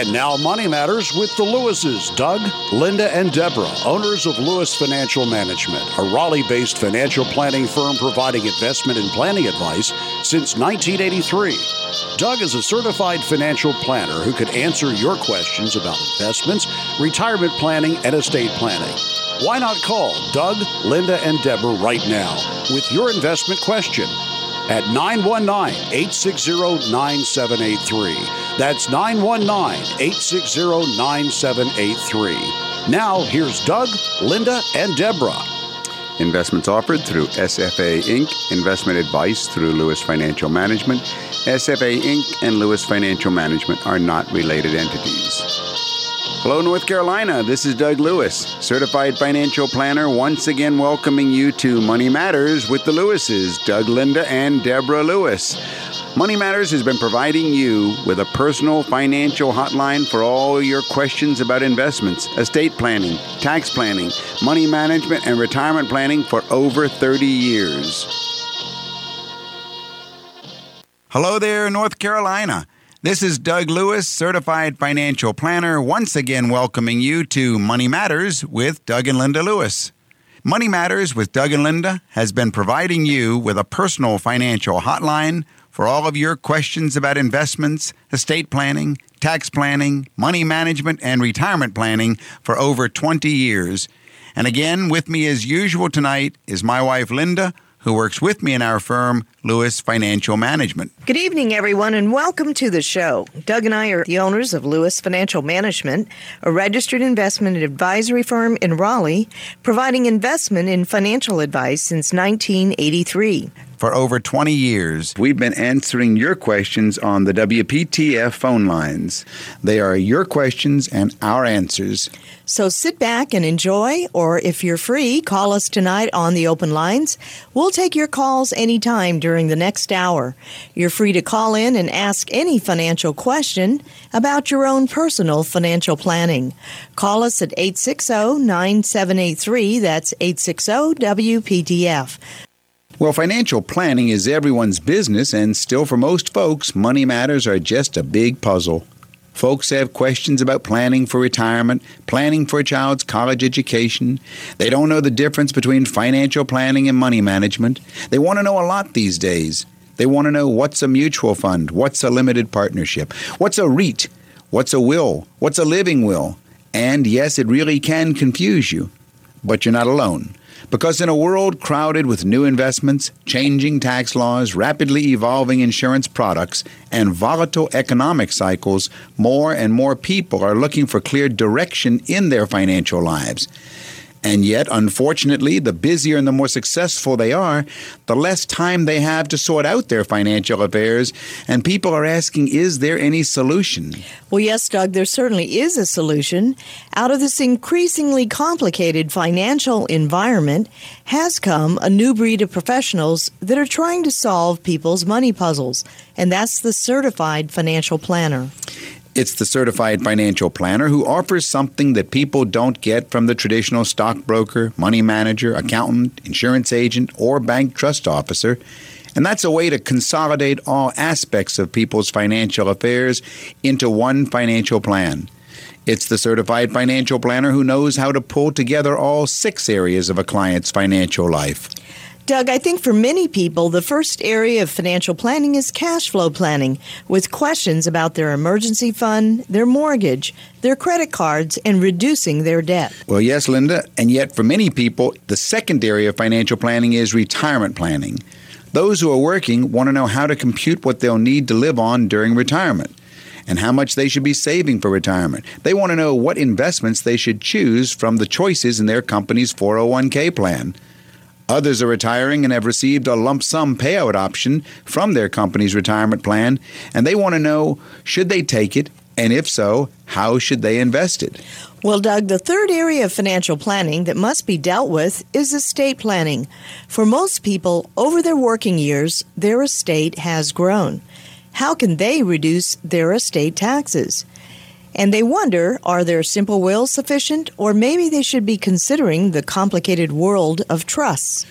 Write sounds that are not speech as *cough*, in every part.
And now, Money Matters with the Lewises, Doug, Linda, and Deborah, owners of Lewis Financial Management, a Raleigh based financial planning firm providing investment and planning advice since 1983. Doug is a certified financial planner who can answer your questions about investments, retirement planning, and estate planning. Why not call Doug, Linda, and Deborah right now with your investment question at 919 860 9783. That's 919 860 9783. Now, here's Doug, Linda, and Deborah. Investments offered through SFA Inc., investment advice through Lewis Financial Management. SFA Inc. and Lewis Financial Management are not related entities. Hello, North Carolina. This is Doug Lewis, certified financial planner, once again welcoming you to Money Matters with the Lewises, Doug Linda and Deborah Lewis. Money Matters has been providing you with a personal financial hotline for all your questions about investments, estate planning, tax planning, money management, and retirement planning for over 30 years. Hello there, North Carolina. This is Doug Lewis, certified financial planner, once again welcoming you to Money Matters with Doug and Linda Lewis. Money Matters with Doug and Linda has been providing you with a personal financial hotline for all of your questions about investments, estate planning, tax planning, money management, and retirement planning for over 20 years. And again, with me as usual tonight is my wife, Linda, who works with me in our firm, Lewis Financial Management. Good evening, everyone, and welcome to the show. Doug and I are the owners of Lewis Financial Management, a registered investment advisory firm in Raleigh, providing investment and financial advice since 1983 for over 20 years. We've been answering your questions on the WPTF phone lines. They are your questions and our answers. So sit back and enjoy, or if you're free, call us tonight on the open lines. We'll take your calls anytime during the next hour. You're free to call in and ask any financial question about your own personal financial planning. Call us at 860 9783. That's 860 WPTF. Well, financial planning is everyone's business, and still for most folks, money matters are just a big puzzle. Folks have questions about planning for retirement, planning for a child's college education. They don't know the difference between financial planning and money management. They want to know a lot these days. They want to know what's a mutual fund, what's a limited partnership, what's a REIT, what's a will, what's a living will. And yes, it really can confuse you, but you're not alone. Because in a world crowded with new investments, changing tax laws, rapidly evolving insurance products, and volatile economic cycles, more and more people are looking for clear direction in their financial lives. And yet, unfortunately, the busier and the more successful they are, the less time they have to sort out their financial affairs. And people are asking, is there any solution? Well, yes, Doug, there certainly is a solution. Out of this increasingly complicated financial environment has come a new breed of professionals that are trying to solve people's money puzzles. And that's the certified financial planner. It's the certified financial planner who offers something that people don't get from the traditional stockbroker, money manager, accountant, insurance agent, or bank trust officer. And that's a way to consolidate all aspects of people's financial affairs into one financial plan. It's the certified financial planner who knows how to pull together all six areas of a client's financial life. Doug, I think for many people, the first area of financial planning is cash flow planning, with questions about their emergency fund, their mortgage, their credit cards, and reducing their debt. Well, yes, Linda, and yet for many people, the second area of financial planning is retirement planning. Those who are working want to know how to compute what they'll need to live on during retirement and how much they should be saving for retirement. They want to know what investments they should choose from the choices in their company's 401k plan. Others are retiring and have received a lump sum payout option from their company's retirement plan, and they want to know should they take it, and if so, how should they invest it? Well, Doug, the third area of financial planning that must be dealt with is estate planning. For most people, over their working years, their estate has grown. How can they reduce their estate taxes? And they wonder are their simple wills sufficient, or maybe they should be considering the complicated world of trusts.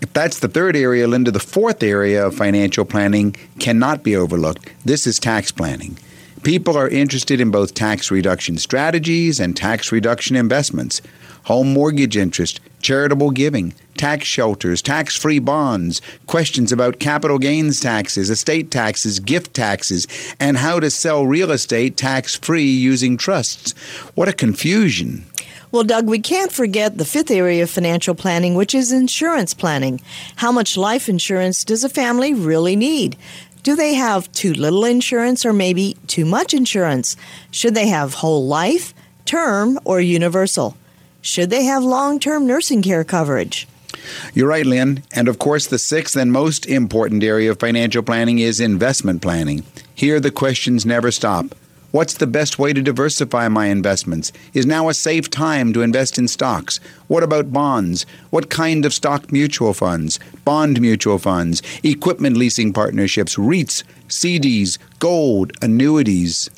If that's the third area, Linda, the fourth area of financial planning cannot be overlooked. This is tax planning. People are interested in both tax reduction strategies and tax reduction investments, home mortgage interest, charitable giving, tax shelters, tax free bonds, questions about capital gains taxes, estate taxes, gift taxes, and how to sell real estate tax free using trusts. What a confusion! Well, Doug, we can't forget the fifth area of financial planning, which is insurance planning. How much life insurance does a family really need? Do they have too little insurance or maybe too much insurance? Should they have whole life, term, or universal? Should they have long term nursing care coverage? You're right, Lynn. And of course, the sixth and most important area of financial planning is investment planning. Here, the questions never stop. What's the best way to diversify my investments? Is now a safe time to invest in stocks? What about bonds? What kind of stock mutual funds, bond mutual funds, equipment leasing partnerships, REITs, CDs, gold, annuities?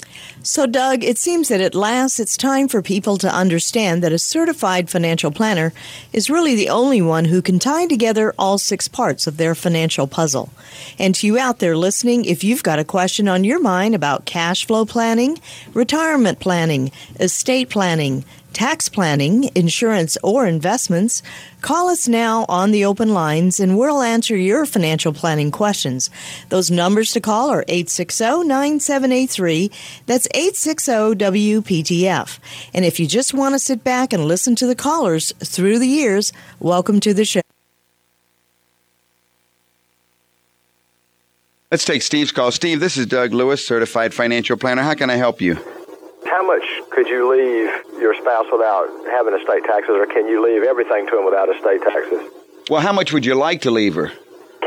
So, Doug, it seems that at last it's time for people to understand that a certified financial planner is really the only one who can tie together all six parts of their financial puzzle. And to you out there listening, if you've got a question on your mind about cash flow planning, retirement planning, estate planning, tax planning, insurance, or investments, call us now on the open lines and we'll answer your financial planning questions. Those numbers to call are 860 9783. That's 860 WPTF. And if you just want to sit back and listen to the callers through the years, welcome to the show. Let's take Steve's call. Steve, this is Doug Lewis, certified financial planner. How can I help you? How much could you leave your spouse without having estate taxes, or can you leave everything to him without estate taxes? Well, how much would you like to leave her?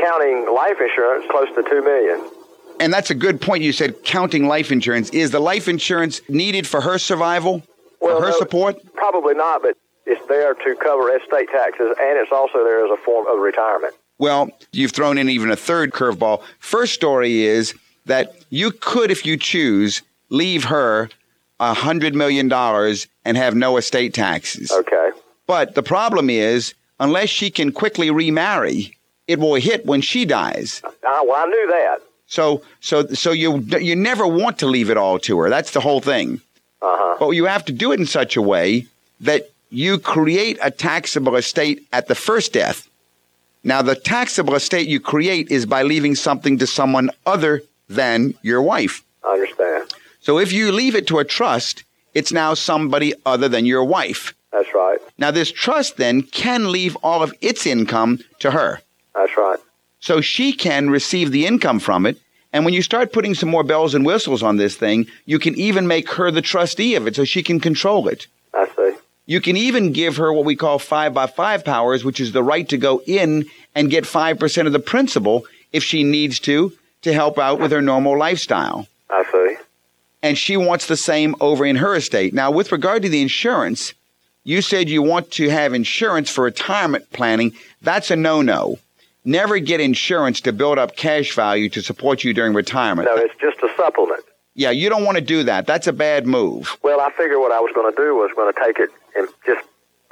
Counting life insurance, close to two million. And that's a good point. You said counting life insurance. Is the life insurance needed for her survival? Well, for her no, support? Probably not, but it's there to cover estate taxes, and it's also there as a form of retirement. Well, you've thrown in even a third curveball. First story is that you could, if you choose, leave her a hundred million dollars and have no estate taxes. Okay. But the problem is, unless she can quickly remarry, it will hit when she dies. Uh, well, I knew that. So, so, so you you never want to leave it all to her. That's the whole thing. Uh-huh. But you have to do it in such a way that you create a taxable estate at the first death. Now, the taxable estate you create is by leaving something to someone other than your wife. I understand. So if you leave it to a trust, it's now somebody other than your wife. That's right. Now, this trust then can leave all of its income to her. That's right. So she can receive the income from it. And when you start putting some more bells and whistles on this thing, you can even make her the trustee of it so she can control it. I see. You can even give her what we call five by five powers, which is the right to go in and get 5% of the principal if she needs to, to help out with her normal lifestyle. I see. And she wants the same over in her estate. Now, with regard to the insurance, you said you want to have insurance for retirement planning. That's a no no. Never get insurance to build up cash value to support you during retirement. No, it's just a supplement. Yeah, you don't want to do that. That's a bad move. Well, I figured what I was going to do was going to take it and just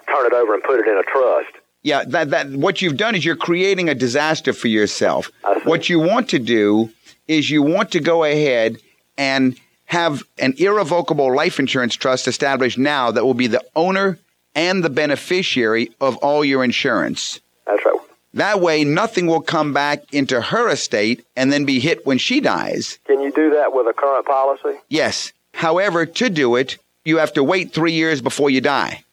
turn it over and put it in a trust. Yeah, that, that what you've done is you're creating a disaster for yourself. What you want to do is you want to go ahead and have an irrevocable life insurance trust established now that will be the owner and the beneficiary of all your insurance. That's right. That way, nothing will come back into her estate and then be hit when she dies. Can you do that with a current policy? Yes. However, to do it, you have to wait three years before you die.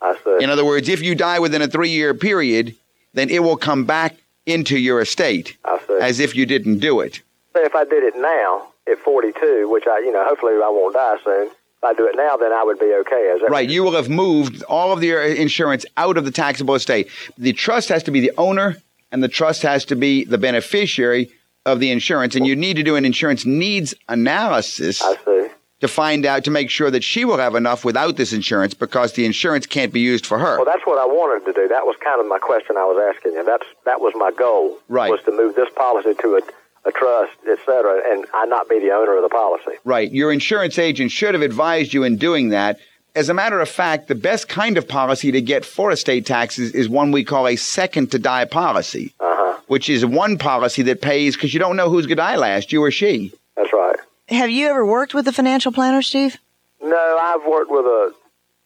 I see. In other words, if you die within a three year period, then it will come back into your estate I see. as if you didn't do it. Say if I did it now at 42, which I, you know, hopefully I won't die soon. If I do it now, then I would be okay. Is that Right. You will have moved all of your insurance out of the taxable estate. The trust has to be the owner, and the trust has to be the beneficiary of the insurance. And you need to do an insurance needs analysis I see. to find out to make sure that she will have enough without this insurance because the insurance can't be used for her. Well, that's what I wanted to do. That was kind of my question I was asking you. That's that was my goal. Right. Was to move this policy to a, a trust, et cetera, and I not be the owner of the policy. Right. Your insurance agent should have advised you in doing that. As a matter of fact, the best kind of policy to get for estate taxes is one we call a second to die policy, Uh huh. which is one policy that pays because you don't know who's going to die last, you or she. That's right. have you ever worked with a financial planner, Steve? No, I've worked with a,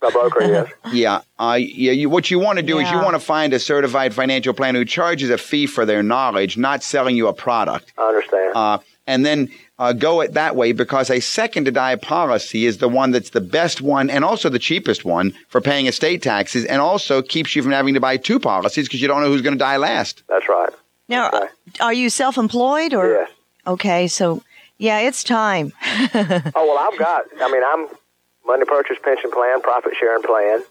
a broker, *laughs* yes. Yeah, uh, yeah. You, what you want to do is you want to find a certified financial planner who charges a fee for their knowledge, not selling you a product. I understand. uh, and then uh, go it that way because a second to die policy is the one that's the best one and also the cheapest one for paying estate taxes and also keeps you from having to buy two policies because you don't know who's going to die last. That's right. Now, Okay. are you self-employed or? Yes. Okay, so yeah, it's time. *laughs* Oh, well, I've got, I mean, I'm money purchase pension plan, profit sharing plan.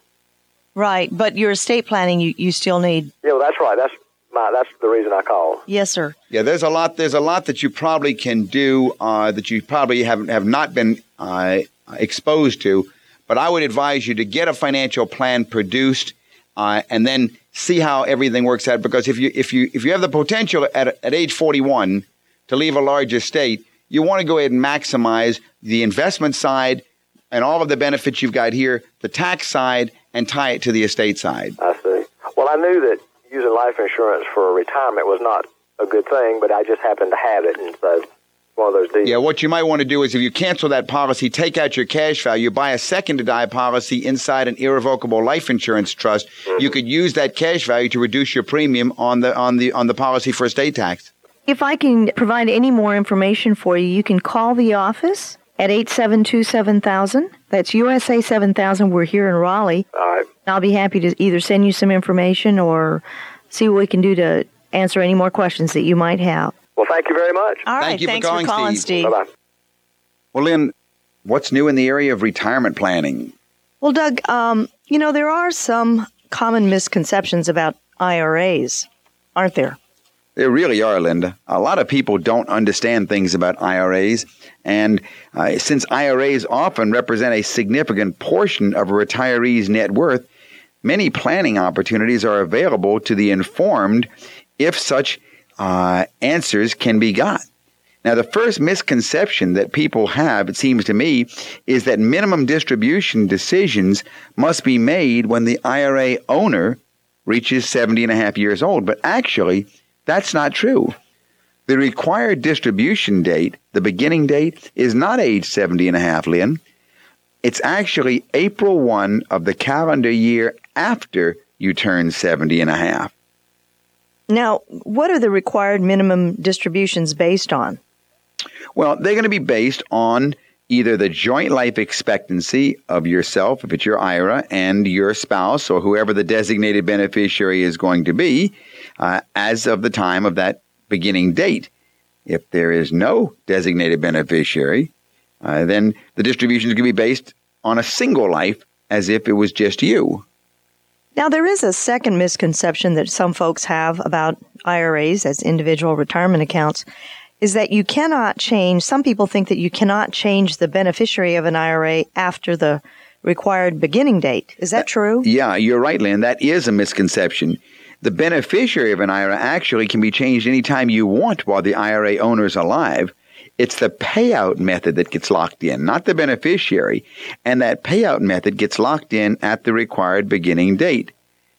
Right, but your estate planning, you, you still need. Yeah, well, that's right. That's my, that's the reason I called. Yes, sir. Yeah, there's a lot. There's a lot that you probably can do uh, that you probably haven't have not been uh, exposed to. But I would advise you to get a financial plan produced uh, and then see how everything works out. Because if you if you if you have the potential at at age 41 to leave a large estate, you want to go ahead and maximize the investment side and all of the benefits you've got here, the tax side, and tie it to the estate side. I see. Well, I knew that using life insurance for retirement was not a good thing, but I just happened to have it, and so it's one of those deals. Yeah, what you might want to do is if you cancel that policy, take out your cash value, buy a second to die policy inside an irrevocable life insurance trust. Mm-hmm. You could use that cash value to reduce your premium on the on the on the policy for estate tax. If I can provide any more information for you, you can call the office at 872 7000. That's USA 7000. We're here in Raleigh. All right. I'll be happy to either send you some information or see what we can do to answer any more questions that you might have. Well, thank you very much. All right, Thank you for thanks calling, for calling, Steve. Steve. Bye bye. Well, Lynn, what's new in the area of retirement planning? Well, Doug, um, you know, there are some common misconceptions about IRAs, aren't there? There really are, Linda. A lot of people don't understand things about IRAs, and uh, since IRAs often represent a significant portion of a retiree's net worth, many planning opportunities are available to the informed if such uh, answers can be got. Now, the first misconception that people have, it seems to me, is that minimum distribution decisions must be made when the IRA owner reaches 70 and a half years old. But actually, that's not true. The required distribution date, the beginning date, is not age 70 and a half, Lynn. It's actually April 1 of the calendar year after you turn 70 and a half. Now, what are the required minimum distributions based on? Well, they're going to be based on either the joint life expectancy of yourself, if it's your IRA, and your spouse or whoever the designated beneficiary is going to be uh, as of the time of that beginning date. If there is no designated beneficiary, uh, then the distribution is going to be based on a single life as if it was just you. Now, there is a second misconception that some folks have about IRAs as individual retirement accounts is that you cannot change, some people think that you cannot change the beneficiary of an IRA after the required beginning date. Is that true? Yeah, you're right, Lynn. That is a misconception. The beneficiary of an IRA actually can be changed anytime you want while the IRA owner is alive. It's the payout method that gets locked in, not the beneficiary. And that payout method gets locked in at the required beginning date.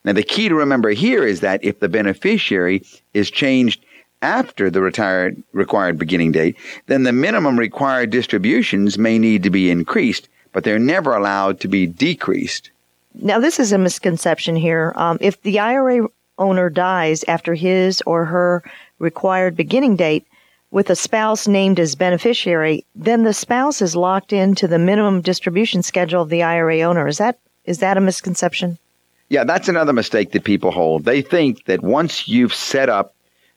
Now, the key to remember here is that if the beneficiary is changed after the retired required beginning date, then the minimum required distributions may need to be increased, but they're never allowed to be decreased. Now, this is a misconception here. Um, if the IRA owner dies after his or her required beginning date with a spouse named as beneficiary, then the spouse is locked into the minimum distribution schedule of the IRA owner. Is that is that a misconception? Yeah, that's another mistake that people hold. They think that once you've set up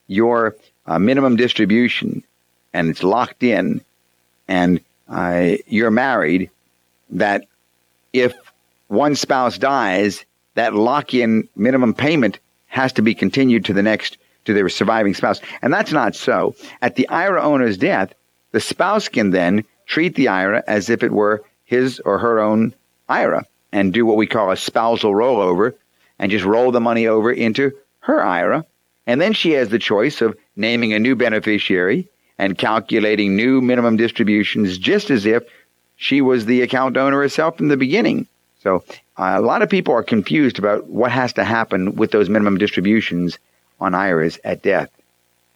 your uh, minimum distribution and it's locked in and uh, you're married, that if one spouse dies, that lock in minimum payment has to be continued to the next, to their surviving spouse. And that's not so. At the IRA owner's death, the spouse can then treat the IRA as if it were his or her own IRA and do what we call a spousal rollover and just roll the money over into her IRA. And then she has the choice of naming a new beneficiary and calculating new minimum distributions just as if she was the account owner herself from the beginning. So uh, a lot of people are confused about what has to happen with those minimum distributions on IRAs at death.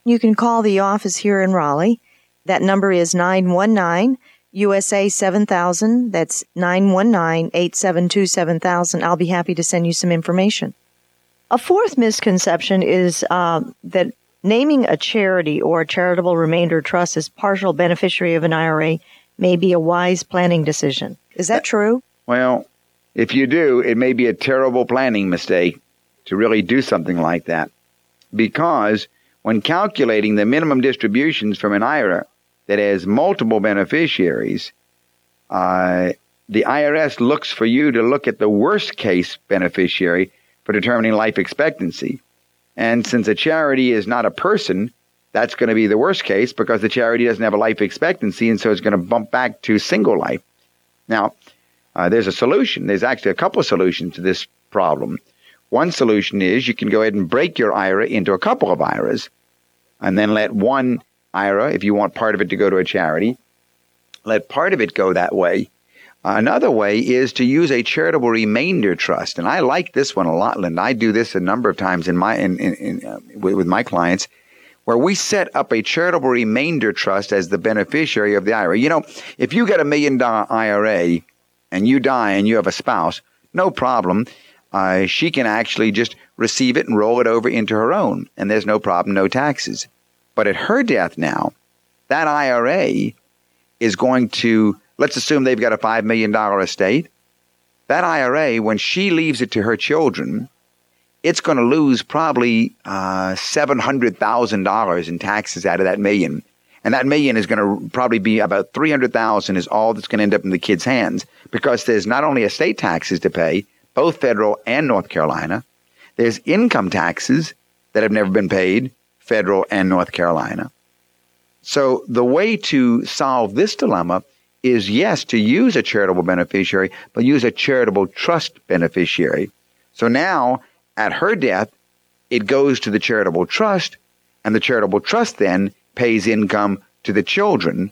You can call the office here in Raleigh That number is 919 USA 7000. That's 919 872 7000. I'll be happy to send you some information. A fourth misconception is uh, that naming a charity or a charitable remainder trust as partial beneficiary of an IRA may be a wise planning decision. Is that true? Well, if you do, it may be a terrible planning mistake to really do something like that. Because when calculating the minimum distributions from an IRA that has multiple beneficiaries, uh, the IRS looks for you to look at the worst case beneficiary for determining life expectancy. And since a charity is not a person, that's going to be the worst case because the charity doesn't have a life expectancy, and so it's going to bump back to single life. Now, uh, there's a solution. There's actually a couple of solutions to this problem. One solution is you can go ahead and break your IRA into a couple of IRAs, and then let one IRA, if you want part of it to go to a charity, let part of it go that way. Another way is to use a charitable remainder trust, and I like this one a lot, Linda. I do this a number of times in my in, in, in uh, with, with my clients where we set up a charitable remainder trust as the beneficiary of the IRA. You know, if you get a million dollar IRA and you die and you have a spouse, no problem. Uh, she can actually just receive it and roll it over into her own, and there's no problem, no taxes. But at her death now, that IRA is going to, let's assume they've got a $5 million estate. That IRA, when she leaves it to her children, it's going to lose probably uh, $700,000 in taxes out of that million. And that million is going to probably be about 300,000 is all that's going to end up in the kids' hands because there's not only estate taxes to pay, both federal and North Carolina. There's income taxes that have never been paid, federal and North Carolina. So the way to solve this dilemma is yes, to use a charitable beneficiary, but use a charitable trust beneficiary. So now at her death, it goes to the charitable trust, and the charitable trust then pays income to the children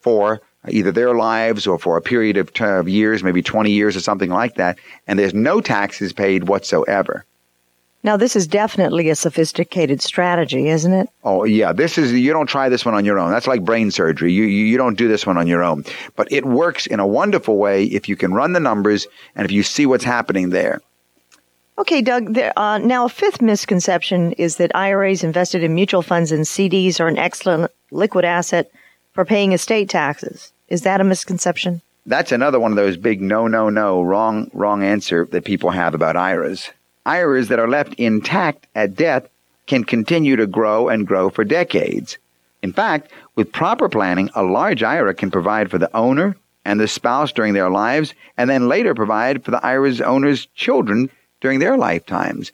for either their lives or for a period of, t- of years, maybe 20 years or something like that, and there's no taxes paid whatsoever. Now, this is definitely a sophisticated strategy, isn't it? Oh, yeah. This is, you don't try this one on your own. That's like brain surgery. You, you, you don't do this one on your own. But it works in a wonderful way if you can run the numbers and if you see what's happening there. Okay, Doug. There, uh, now, a fifth misconception is that IRAs invested in mutual funds and CDs are an excellent liquid asset for paying estate taxes. Is that a misconception? That's another one of those big no, no, no, wrong, wrong answer that people have about IRAs. IRAs that are left intact at death can continue to grow and grow for decades. In fact, with proper planning, a large IRA can provide for the owner and the spouse during their lives, and then later provide for the IRA's owner's children during their lifetimes.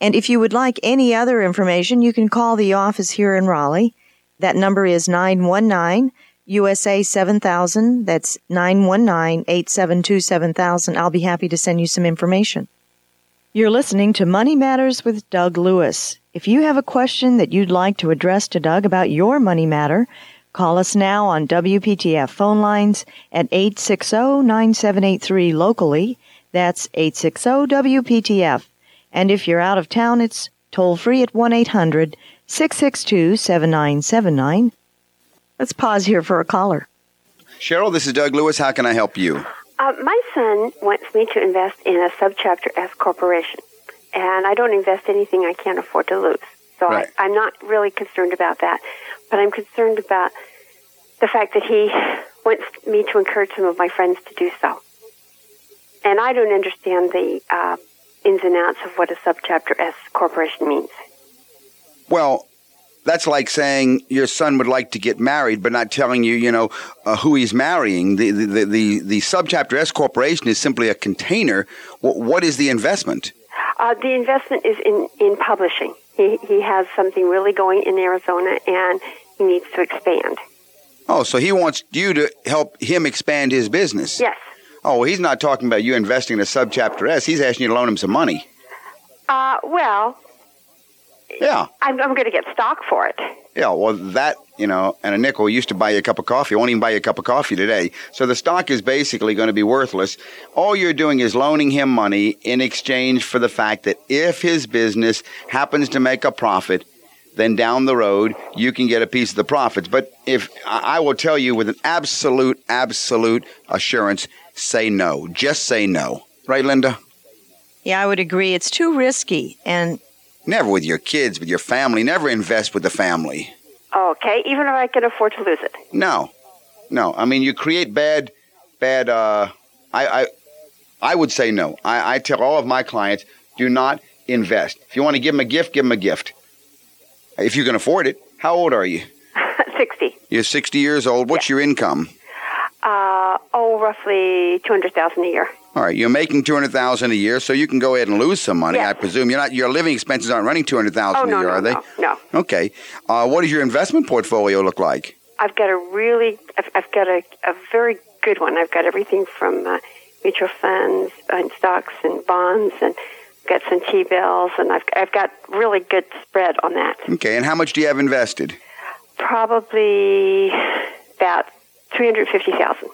And if you would like any other information, you can call the office here in Raleigh. That number is 919 USA 7000. That's 919 872 7000. I'll be happy to send you some information. You're listening to Money Matters with Doug Lewis. If you have a question that you'd like to address to Doug about your money matter, call us now on WPTF phone lines at 860 9783 locally that's 860 WPTF. And if you're out of town, it's toll free at 1 800 662 7979. Let's pause here for a caller. Cheryl, this is Doug Lewis. How can I help you? Uh, my son wants me to invest in a subchapter S corporation, and I don't invest anything I can't afford to lose. So right. I, I'm not really concerned about that, but I'm concerned about the fact that he wants me to encourage some of my friends to do so and I don't understand the uh, ins and outs of what a subchapter S corporation means. Well, that's like saying your son would like to get married, but not telling you, you know, uh, who he's marrying. The, the, the, the, subchapter S corporation is simply a container. W- what is the investment? Uh, the investment is in, in publishing. He, he has something really going in Arizona and he needs to expand. Oh, so he wants you to help him expand his business? Yes. Oh, well, he's not talking about you investing in a subchapter S. He's asking you to loan him some money. Uh, well. Yeah. I'm, I'm going to get stock for it. Yeah, well, that, you know, and a nickel used to buy you a cup of coffee. Won't even buy you a cup of coffee today. So the stock is basically going to be worthless. All you're doing is loaning him money in exchange for the fact that if his business happens to make a profit, then down the road you can get a piece of the profits. But if I will tell you with an absolute, absolute assurance, say no. Just say no. Right, Linda? Yeah, I would agree. It's too risky. And never with your kids, with your family. Never invest with the family. Okay, even if I can afford to lose it. No, no. I mean, you create bad, bad. Uh, I, I, I would say no. I, I tell all of my clients, do not invest. If you want to give them a gift, give them a gift. If you can afford it. How old are you? *laughs* 60. You're 60 years old. What's yeah. your income? Uh, oh, roughly 200000 a year. All right, you're making 200000 a year, so you can go ahead and lose some money, yes. I presume. You're not, your living expenses aren't running 200000 oh, no, a year, no, are they? No, no. Okay. Uh, what does your investment portfolio look like? I've got a really, I've, I've got a, a very good one. I've got everything from uh, mutual funds and stocks and bonds and got some T-bills, and I've, I've got really good spread on that. Okay, and how much do you have invested? Probably about 350000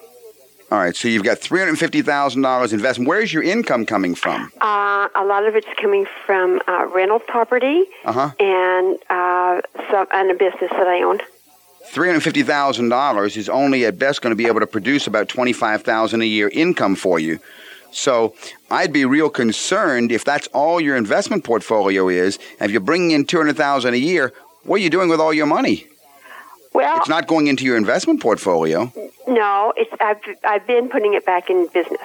all right, so you've got three hundred fifty thousand dollars investment. Where's your income coming from? Uh, a lot of it's coming from uh, rental property uh-huh. and uh, some and a business that I own. Three hundred fifty thousand dollars is only at best going to be able to produce about twenty five thousand a year income for you. So I'd be real concerned if that's all your investment portfolio is, and if you're bringing in two hundred thousand a year. What are you doing with all your money? Well, it's not going into your investment portfolio. No, it's I've I've been putting it back in business.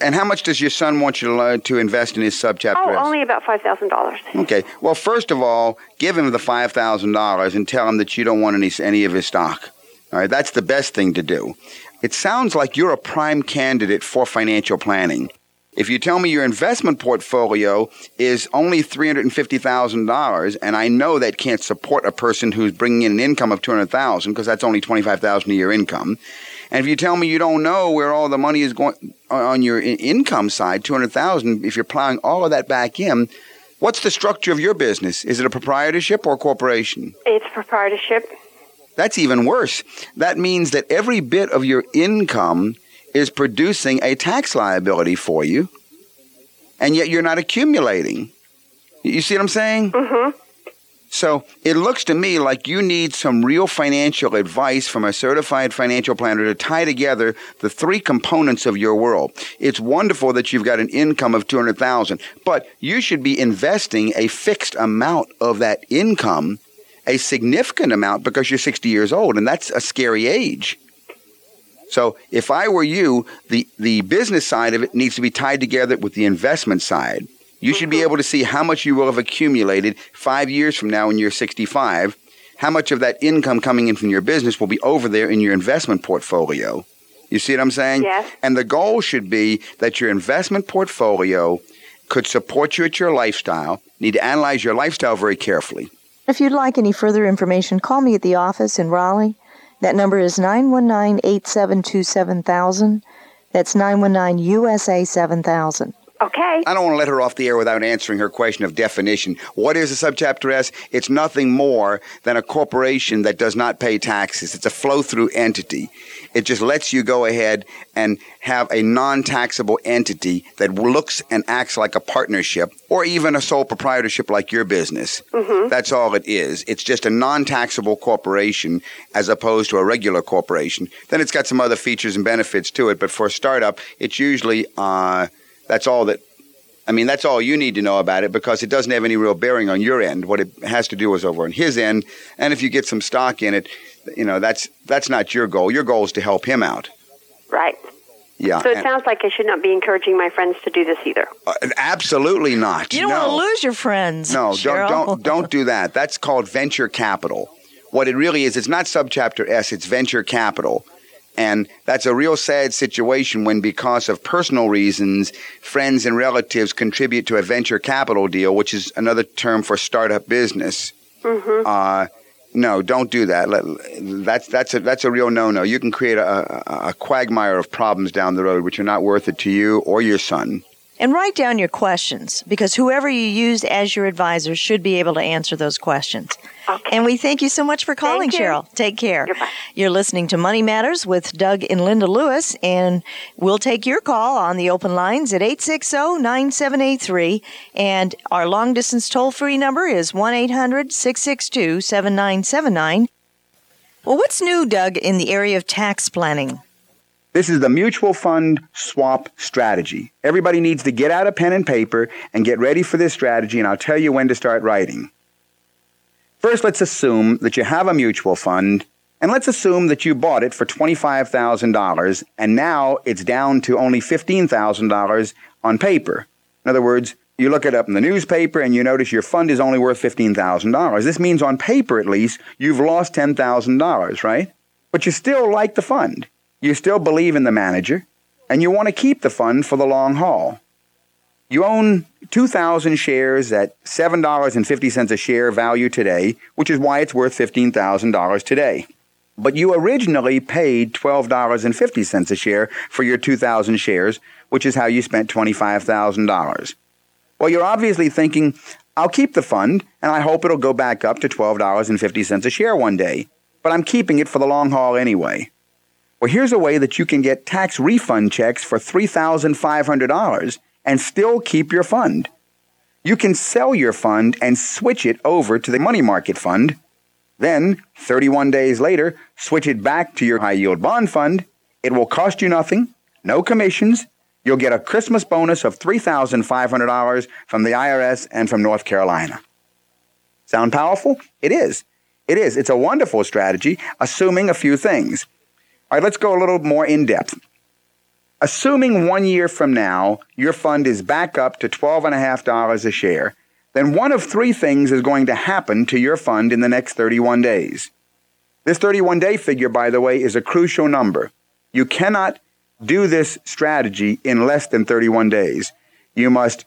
And how much does your son want you to, to invest in his subchapter? Oh, only about five thousand dollars. Okay. Well, first of all, give him the five thousand dollars and tell him that you don't want any any of his stock. All right, that's the best thing to do. It sounds like you're a prime candidate for financial planning. If you tell me your investment portfolio is only $350,000 and I know that can't support a person who's bringing in an income of 200,000 because that's only 25,000 a year income. And if you tell me you don't know where all the money is going on your income side, 200,000, if you're plowing all of that back in, what's the structure of your business? Is it a proprietorship or a corporation? It's proprietorship. That's even worse. That means that every bit of your income is producing a tax liability for you, and yet you're not accumulating. You see what I'm saying? Mm-hmm. So it looks to me like you need some real financial advice from a certified financial planner to tie together the three components of your world. It's wonderful that you've got an income of 200,000, but you should be investing a fixed amount of that income, a significant amount because you're 60 years old and that's a scary age. So if I were you, the, the business side of it needs to be tied together with the investment side. You should be mm-hmm. able to see how much you will have accumulated five years from now when you're 65. How much of that income coming in from your business will be over there in your investment portfolio? You see what I'm saying? Yes. And the goal should be that your investment portfolio could support you at your lifestyle. You need to analyze your lifestyle very carefully. If you'd like any further information, call me at the office in Raleigh. That number is 919 872 7000. That's 919 USA 7000. Okay. I don't want to let her off the air without answering her question of definition. What is a subchapter S? It's nothing more than a corporation that does not pay taxes. It's a flow through entity. It just lets you go ahead and have a non taxable entity that looks and acts like a partnership or even a sole proprietorship like your business. Mm-hmm. That's all it is. It's just a non taxable corporation as opposed to a regular corporation. Then it's got some other features and benefits to it, but for a startup, it's usually. Uh, that's all that I mean, that's all you need to know about it because it doesn't have any real bearing on your end. What it has to do is over on his end. And if you get some stock in it, you know, that's that's not your goal. Your goal is to help him out. Right. Yeah. So it sounds like I should not be encouraging my friends to do this either. Uh, absolutely not. You don't no. want to lose your friends. No, Cheryl. don't don't *laughs* don't do that. That's called venture capital. What it really is, it's not subchapter S, it's venture capital. And that's a real sad situation when, because of personal reasons, friends and relatives contribute to a venture capital deal, which is another term for startup business. Mm-hmm. Uh, no, don't do that. That's that's a that's a real no-no. You can create a, a, a quagmire of problems down the road, which are not worth it to you or your son. And write down your questions because whoever you used as your advisor should be able to answer those questions. Okay. And we thank you so much for calling, Thank you. Cheryl. Take care. Goodbye. You're listening to Money Matters with Doug and Linda Lewis, and we'll take your call on the open lines at 860 9783. And our long distance toll free number is 1 800 662 7979. Well, what's new, Doug, in the area of tax planning? This is the mutual fund swap strategy. Everybody needs to get out a pen and paper and get ready for this strategy, and I'll tell you when to start writing. First, let's assume that you have a mutual fund, and let's assume that you bought it for $25,000, and now it's down to only $15,000 on paper. In other words, you look it up in the newspaper and you notice your fund is only worth $15,000. This means on paper, at least, you've lost $10,000, right? But you still like the fund. You still believe in the manager, and you want to keep the fund for the long haul. You own 2,000 shares at $7.50 a share value today, which is why it's worth $15,000 today. But you originally paid $12.50 a share for your 2,000 shares, which is how you spent $25,000. Well, you're obviously thinking, I'll keep the fund, and I hope it'll go back up to $12.50 a share one day, but I'm keeping it for the long haul anyway. Well, here's a way that you can get tax refund checks for $3,500 and still keep your fund. You can sell your fund and switch it over to the money market fund. Then, 31 days later, switch it back to your high yield bond fund. It will cost you nothing, no commissions. You'll get a Christmas bonus of $3,500 from the IRS and from North Carolina. Sound powerful? It is. It is. It's a wonderful strategy, assuming a few things. All right, let's go a little more in depth. Assuming one year from now your fund is back up to $12.5 a share, then one of three things is going to happen to your fund in the next 31 days. This 31 day figure, by the way, is a crucial number. You cannot do this strategy in less than 31 days. You must,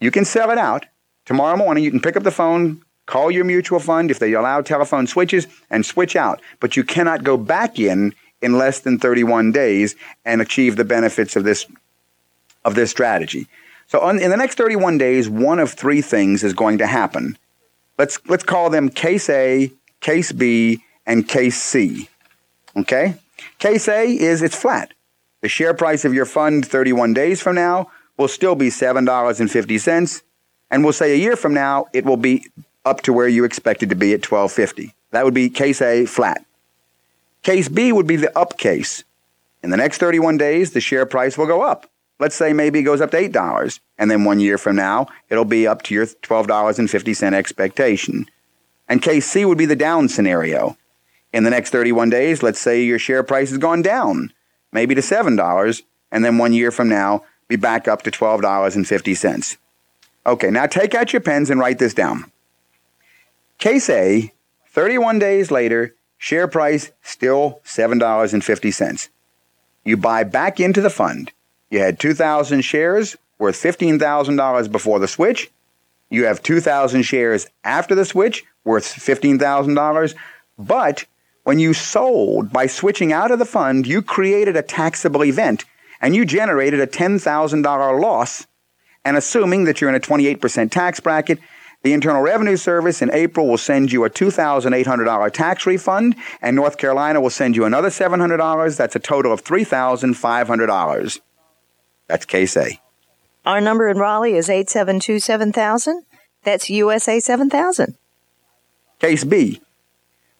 you can sell it out. Tomorrow morning, you can pick up the phone, call your mutual fund if they allow telephone switches, and switch out. But you cannot go back in in less than 31 days and achieve the benefits of this of this strategy. So on, in the next 31 days, one of three things is going to happen. Let's let's call them case A, case B, and case C. Okay? Case A is it's flat. The share price of your fund 31 days from now will still be $7.50 and we'll say a year from now it will be up to where you expected to be at 1250. That would be case A flat. Case B would be the up case. In the next 31 days, the share price will go up. Let's say maybe it goes up to $8, and then one year from now, it'll be up to your $12.50 expectation. And case C would be the down scenario. In the next 31 days, let's say your share price has gone down, maybe to $7, and then one year from now, be back up to $12.50. Okay, now take out your pens and write this down. Case A, 31 days later, share price still $7.50. You buy back into the fund. You had 2,000 shares worth $15,000 before the switch. You have 2,000 shares after the switch worth $15,000. But when you sold by switching out of the fund, you created a taxable event and you generated a $10,000 loss. And assuming that you're in a 28% tax bracket, the Internal Revenue Service in April will send you a $2,800 tax refund, and North Carolina will send you another $700. That's a total of $3,500. That's case A. Our number in Raleigh is 872 7000. That's USA 7000. Case B.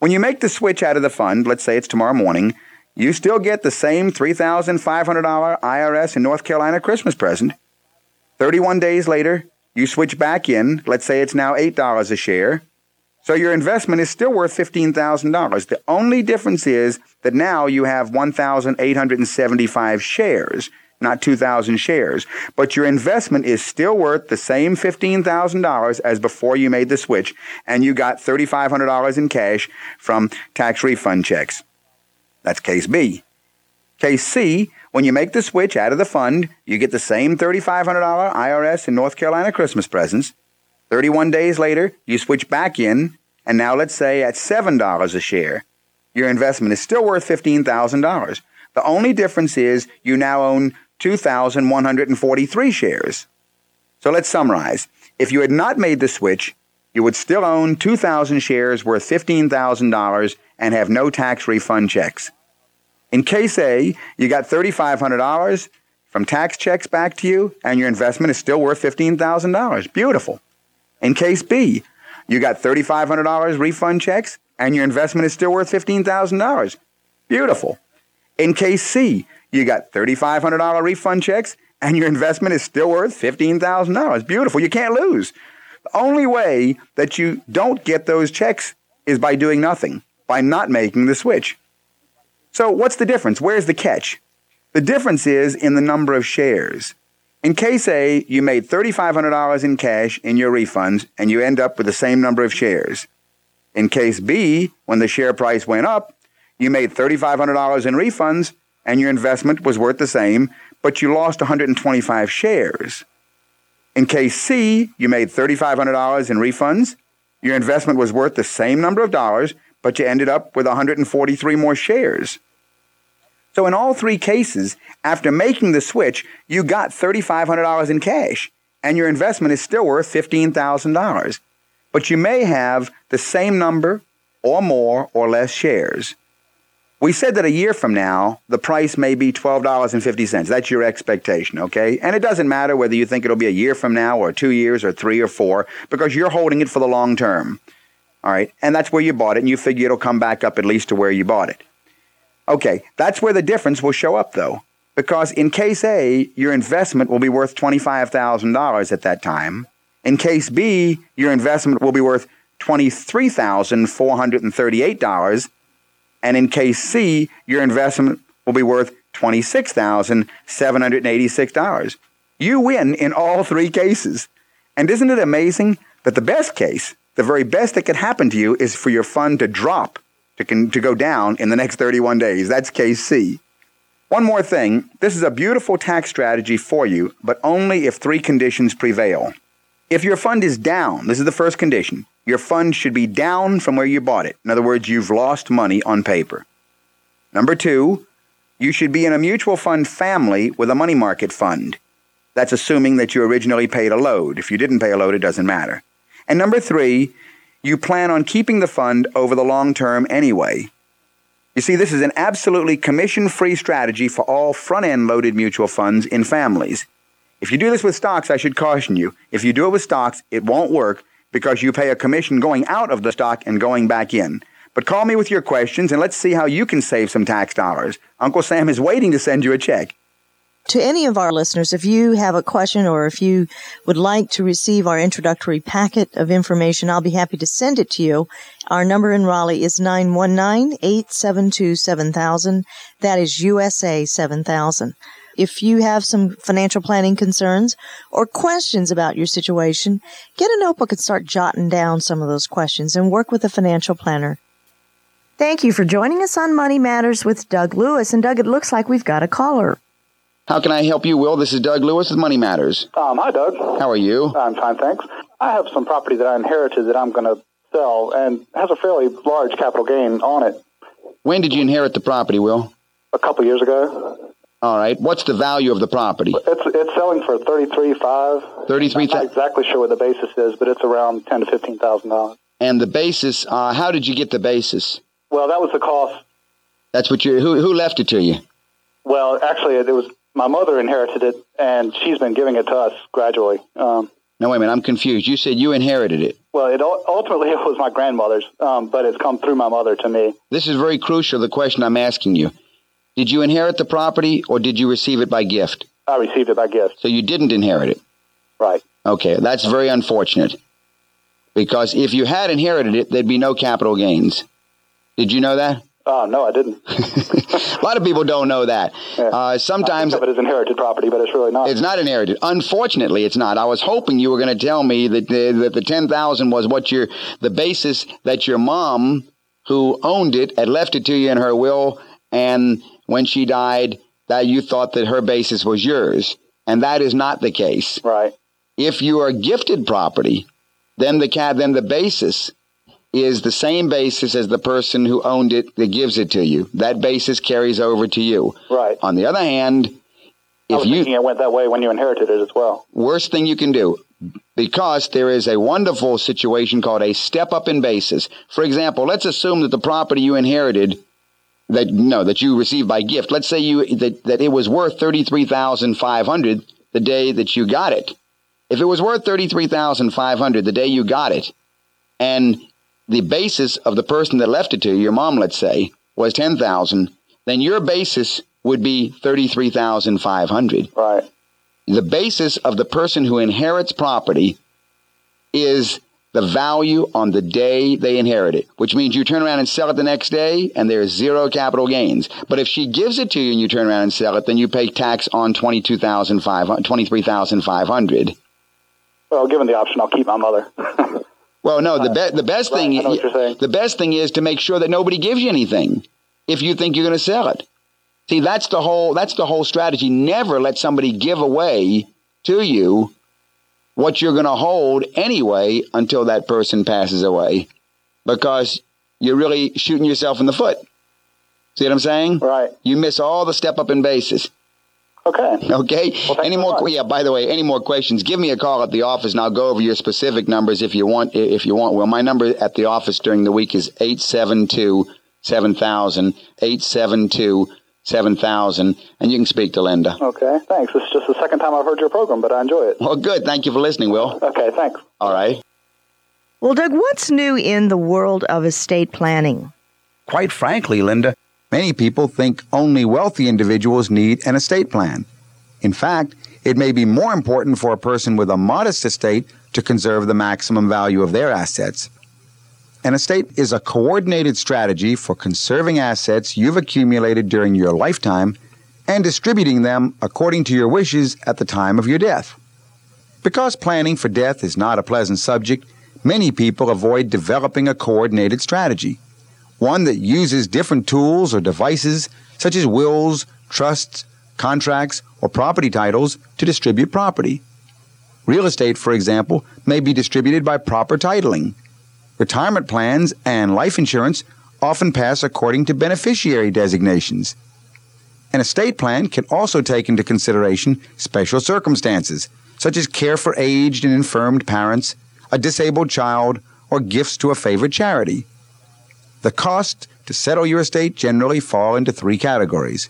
When you make the switch out of the fund, let's say it's tomorrow morning, you still get the same $3,500 IRS and North Carolina Christmas present. 31 days later, you switch back in, let's say it's now $8 a share. So your investment is still worth $15,000. The only difference is that now you have 1,875 shares, not 2,000 shares. But your investment is still worth the same $15,000 as before you made the switch, and you got $3,500 in cash from tax refund checks. That's case B. Case C, when you make the switch out of the fund, you get the same $3,500 IRS and North Carolina Christmas presents. 31 days later, you switch back in, and now let's say at $7 a share, your investment is still worth $15,000. The only difference is you now own 2,143 shares. So let's summarize. If you had not made the switch, you would still own 2,000 shares worth $15,000 and have no tax refund checks. In case A, you got $3,500 from tax checks back to you, and your investment is still worth $15,000. Beautiful. In case B, you got $3,500 refund checks, and your investment is still worth $15,000. Beautiful. In case C, you got $3,500 refund checks, and your investment is still worth $15,000. Beautiful. You can't lose. The only way that you don't get those checks is by doing nothing, by not making the switch. So, what's the difference? Where's the catch? The difference is in the number of shares. In case A, you made $3,500 in cash in your refunds and you end up with the same number of shares. In case B, when the share price went up, you made $3,500 in refunds and your investment was worth the same, but you lost 125 shares. In case C, you made $3,500 in refunds, your investment was worth the same number of dollars, but you ended up with 143 more shares. So in all three cases, after making the switch, you got $3,500 in cash, and your investment is still worth $15,000. But you may have the same number or more or less shares. We said that a year from now, the price may be $12.50. That's your expectation, okay? And it doesn't matter whether you think it'll be a year from now or two years or three or four, because you're holding it for the long term. All right? And that's where you bought it, and you figure it'll come back up at least to where you bought it. Okay, that's where the difference will show up, though. Because in case A, your investment will be worth $25,000 at that time. In case B, your investment will be worth $23,438 and in case C, your investment will be worth $26,786. You win in all three cases. And isn't it amazing that the best case, the very best that could happen to you, is for your fund to drop, to, con- to go down in the next 31 days? That's case C. One more thing this is a beautiful tax strategy for you, but only if three conditions prevail. If your fund is down, this is the first condition, your fund should be down from where you bought it. In other words, you've lost money on paper. Number two, you should be in a mutual fund family with a money market fund. That's assuming that you originally paid a load. If you didn't pay a load, it doesn't matter. And number three, you plan on keeping the fund over the long term anyway. You see, this is an absolutely commission free strategy for all front end loaded mutual funds in families. If you do this with stocks, I should caution you. If you do it with stocks, it won't work because you pay a commission going out of the stock and going back in. But call me with your questions and let's see how you can save some tax dollars. Uncle Sam is waiting to send you a check. To any of our listeners, if you have a question or if you would like to receive our introductory packet of information, I'll be happy to send it to you. Our number in Raleigh is 919-872-7000. That is USA 7000. If you have some financial planning concerns or questions about your situation, get a notebook and start jotting down some of those questions and work with a financial planner. Thank you for joining us on Money Matters with Doug Lewis. And Doug, it looks like we've got a caller. How can I help you, Will? This is Doug Lewis with Money Matters. Um, hi, Doug. How are you? I'm fine, thanks. I have some property that I inherited that I'm going to sell and has a fairly large capital gain on it. When did you inherit the property, Will? A couple years ago. All right. What's the value of the property? It's it's selling for thirty three five. Thirty three. Not exactly sure what the basis is, but it's around ten to fifteen thousand dollars. And the basis? Uh, how did you get the basis? Well, that was the cost. That's what you. Who who left it to you? Well, actually, it was my mother inherited it, and she's been giving it to us gradually. Um, no, wait a minute. I'm confused. You said you inherited it. Well, it ultimately *laughs* it was my grandmother's, um, but it's come through my mother to me. This is very crucial. The question I'm asking you. Did you inherit the property or did you receive it by gift? I received it by gift. So you didn't inherit it? Right. Okay, that's very unfortunate. Because if you had inherited it, there'd be no capital gains. Did you know that? Oh, no, I didn't. *laughs* a lot of people don't know that. Yeah. Uh, sometimes it is inherited property, but it's really not. It's not inherited. Unfortunately, it's not. I was hoping you were going to tell me that the, that the ten thousand was what your the basis that your mom, who owned it, had left it to you in her will, and when she died that you thought that her basis was yours. And that is not the case. Right. If you are gifted property, then the cat then the basis is the same basis as the person who owned it that gives it to you. That basis carries over to you. Right. On the other hand, I was you, thinking it went that way when you inherited it as well. Worst thing you can do. Because there is a wonderful situation called a step up in basis. For example, let's assume that the property you inherited that no that you received by gift. Let's say you that, that it was worth thirty three thousand five hundred the day that you got it. If it was worth thirty three thousand five hundred the day you got it, and the basis of the person that left it to you, your mom, let's say, was ten thousand, then your basis would be thirty three thousand five hundred. Right. The basis of the person who inherits property is the value on the day they inherit it, which means you turn around and sell it the next day and there's zero capital gains. But if she gives it to you and you turn around and sell it, then you pay tax on 22500 23500 Well, given the option, I'll keep my mother. *laughs* Well, no, the, be- the best Right, thing I know what you're saying. the best thing is to make sure that nobody gives you anything if you think you're going to sell it. See, that's the whole that's the whole strategy. Never let somebody give away to you what you're going to hold anyway until that person passes away because you're really shooting yourself in the foot. See what I'm saying? right. You miss all the step up in basis. Okay. Okay. thanks any more? much. Yeah. By the way, any more questions? Give me a call at the office, and I'll go over your specific numbers if you want. If you want. Well, my number at the office during the week is eight seven two seven thousand eight seven two seven thousand, and you can speak to Linda. Okay. Thanks. It's just the second time I've heard your program, but I enjoy it. Well, good. Thank you for listening, Will. Okay. Thanks. All right. Well, Doug, what's new in the world of estate planning? Quite frankly, Linda, many people think only wealthy individuals need an estate plan. In fact, it may be more important for a person with a modest estate to conserve the maximum value of their assets. An estate is a coordinated strategy for conserving assets you've accumulated during your lifetime and distributing them according to your wishes at the time of your death. Because planning for death is not a pleasant subject, many people avoid developing a coordinated strategy one that uses different tools or devices such as wills, trusts, contracts, or property titles to distribute property. Real estate, for example, may be distributed by proper titling. Retirement plans and life insurance often pass according to beneficiary designations. An estate plan can also take into consideration special circumstances, such as care for aged and infirmed parents, a disabled child, or gifts to a favorite charity. The costs to settle your estate generally fall into three categories.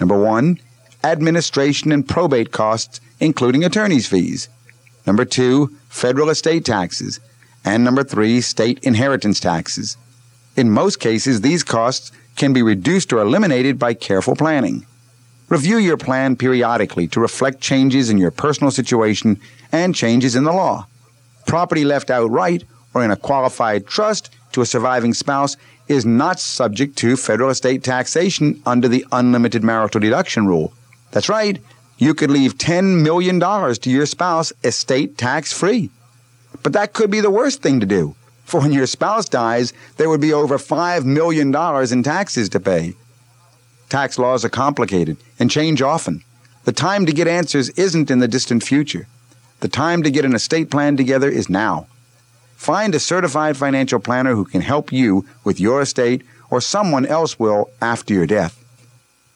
Number one, administration and probate costs, including attorney's fees. Number two, federal estate taxes. And number three, state inheritance taxes. In most cases, these costs can be reduced or eliminated by careful planning. Review your plan periodically to reflect changes in your personal situation and changes in the law. Property left outright or in a qualified trust to a surviving spouse is not subject to federal estate taxation under the unlimited marital deduction rule. That's right, you could leave $10 million to your spouse estate tax free. But that could be the worst thing to do, for when your spouse dies, there would be over $5 million in taxes to pay. Tax laws are complicated and change often. The time to get answers isn't in the distant future. The time to get an estate plan together is now. Find a certified financial planner who can help you with your estate or someone else will after your death.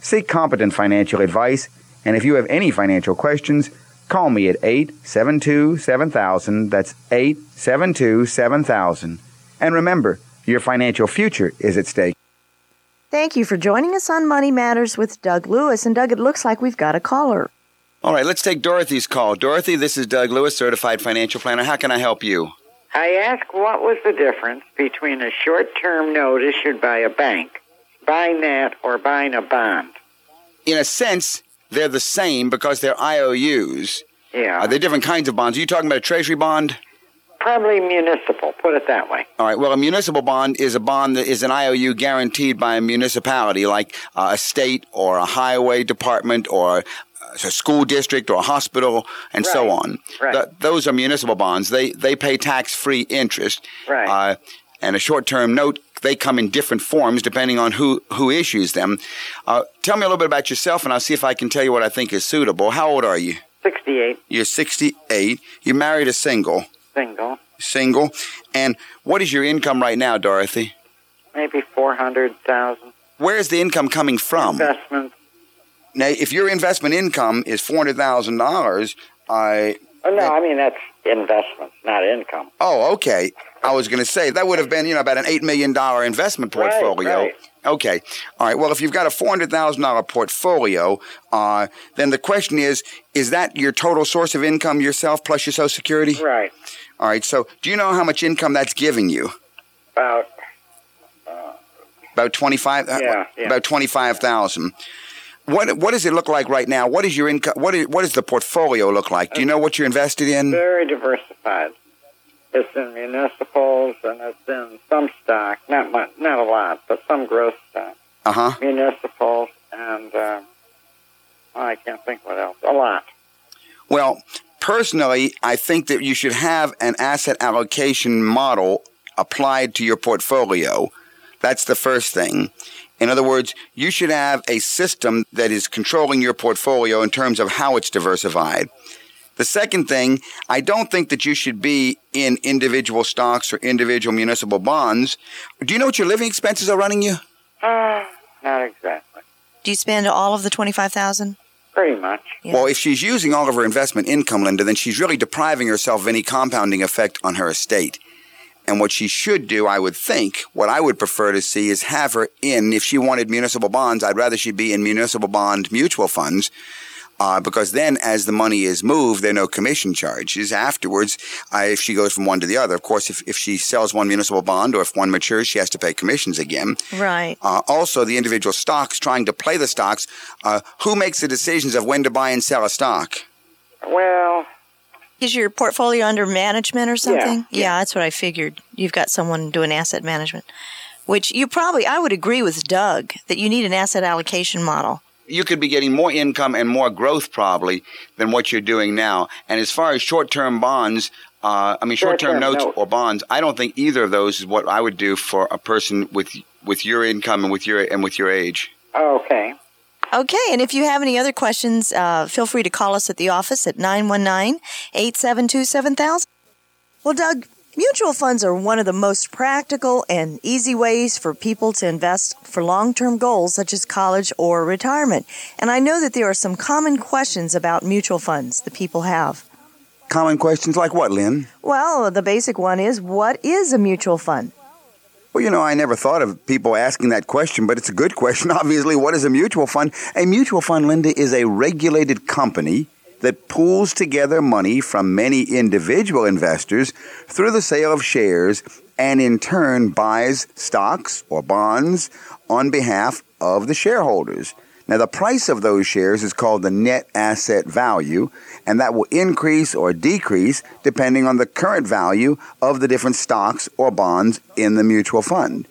Seek competent financial advice, and if you have any financial questions, call me at 872 7000. That's 872 7000. And remember, your financial future is at stake. Thank you for joining us on Money Matters with Doug Lewis. And Doug, it looks like we've got a caller. All right, let's take Dorothy's call. Dorothy, this is Doug Lewis, certified financial planner. How can I help you? I asked what was the difference between a short term note issued by a bank, buying that, or buying a bond. In a sense, they're the same because they're IOUs. Yeah. Are they different kinds of bonds? Are you talking about a treasury bond? Probably municipal, put it that way. All right. Well, a municipal bond is a bond that is an IOU guaranteed by a municipality, like uh, a state or a highway department or a school district or a hospital, and so on. Right. Th- those are municipal bonds. They they pay tax free interest. Right. Uh, and a short term note, they come in different forms depending on who who issues them. Uh, tell me a little bit about yourself, and I'll see if I can tell you what I think is suitable. How old are you? 68, You're 68. You married a single. single, Single. And what is your income right now, Dorothy? maybe 400,000. Where is the income coming from? Investments, now, if your investment income is four hundred thousand dollars, I Oh, no, I mean that's investment, not income. oh okay. I was going to say that would have been you know about an eight million dollar investment portfolio. right. Okay, all right. Well, if you've got a four hundred thousand dollar portfolio, uh, then the question is: Is that your total source of income yourself plus your Social Security? Right. All right. So, do you know how much income that's giving you? About About twenty five. Yeah, yeah. About twenty five thousand. What What does it look like right now? What is your income? What is, What does the portfolio look like? Do you know what you're invested in? very diversified. It's in municipals and it's in some stock, not much, not a lot, but some growth stock. Uh huh. Municipals and uh, I can't think what else. A lot. Well, personally, I think that you should have an asset allocation model applied to your portfolio. That's the first thing. In other words, you should have a system that is controlling your portfolio in terms of how it's diversified. The second thing, I don't think that you should be in individual stocks or individual municipal bonds. Do you know what your living expenses are running you? Uh, not exactly. Do you spend all of the 25000 Pretty much. Yeah. Well, if she's using all of her investment income, Linda, then she's really depriving herself of any compounding effect on her estate. And what she should do, I would think, what I would prefer to see is have her in, if she wanted municipal bonds, I'd rather she be in municipal bond mutual funds. Uh, because then, as the money is moved, there are no commission charges. Afterwards, uh, if she goes from one to the other, of course, if, if she sells one municipal bond or if one matures, she has to pay commissions again. Right. Uh, also, the individual stocks, trying to play the stocks, uh, who makes the decisions of when to buy and sell a stock? Well, Is your portfolio under management or something? yeah. yeah. that's what I figured. You've got someone doing asset management, which you probably, I would agree with Doug that you need an asset allocation model. You could be getting more income and more growth probably than what you're doing now. And as far as short-term bonds, uh, I mean short-term Short-term notes notes. or bonds, I don't think either of those is what I would do for a person with with your income and with your and with your age. okay. Okay, and if you have any other questions, uh, feel free to call us at the office at 919 872 7000. Well, Doug, mutual funds are one of the most practical and easy ways for people to invest for long term goals such as college or retirement. And I know that there are some common questions about mutual funds that people have. Common questions like what, Lynn? Well, the basic one is what is a mutual fund? Well, you know, I never thought of people asking that question, but it's a good *laughs* question. Obviously, what is a mutual fund? A mutual fund, Linda, is a regulated company that pools together money from many individual investors through the sale of shares and in turn buys stocks or bonds on behalf of the shareholders. Now, the price of those shares is called the net asset value, and that will increase or decrease depending on the current value of the different stocks or bonds in the mutual fund.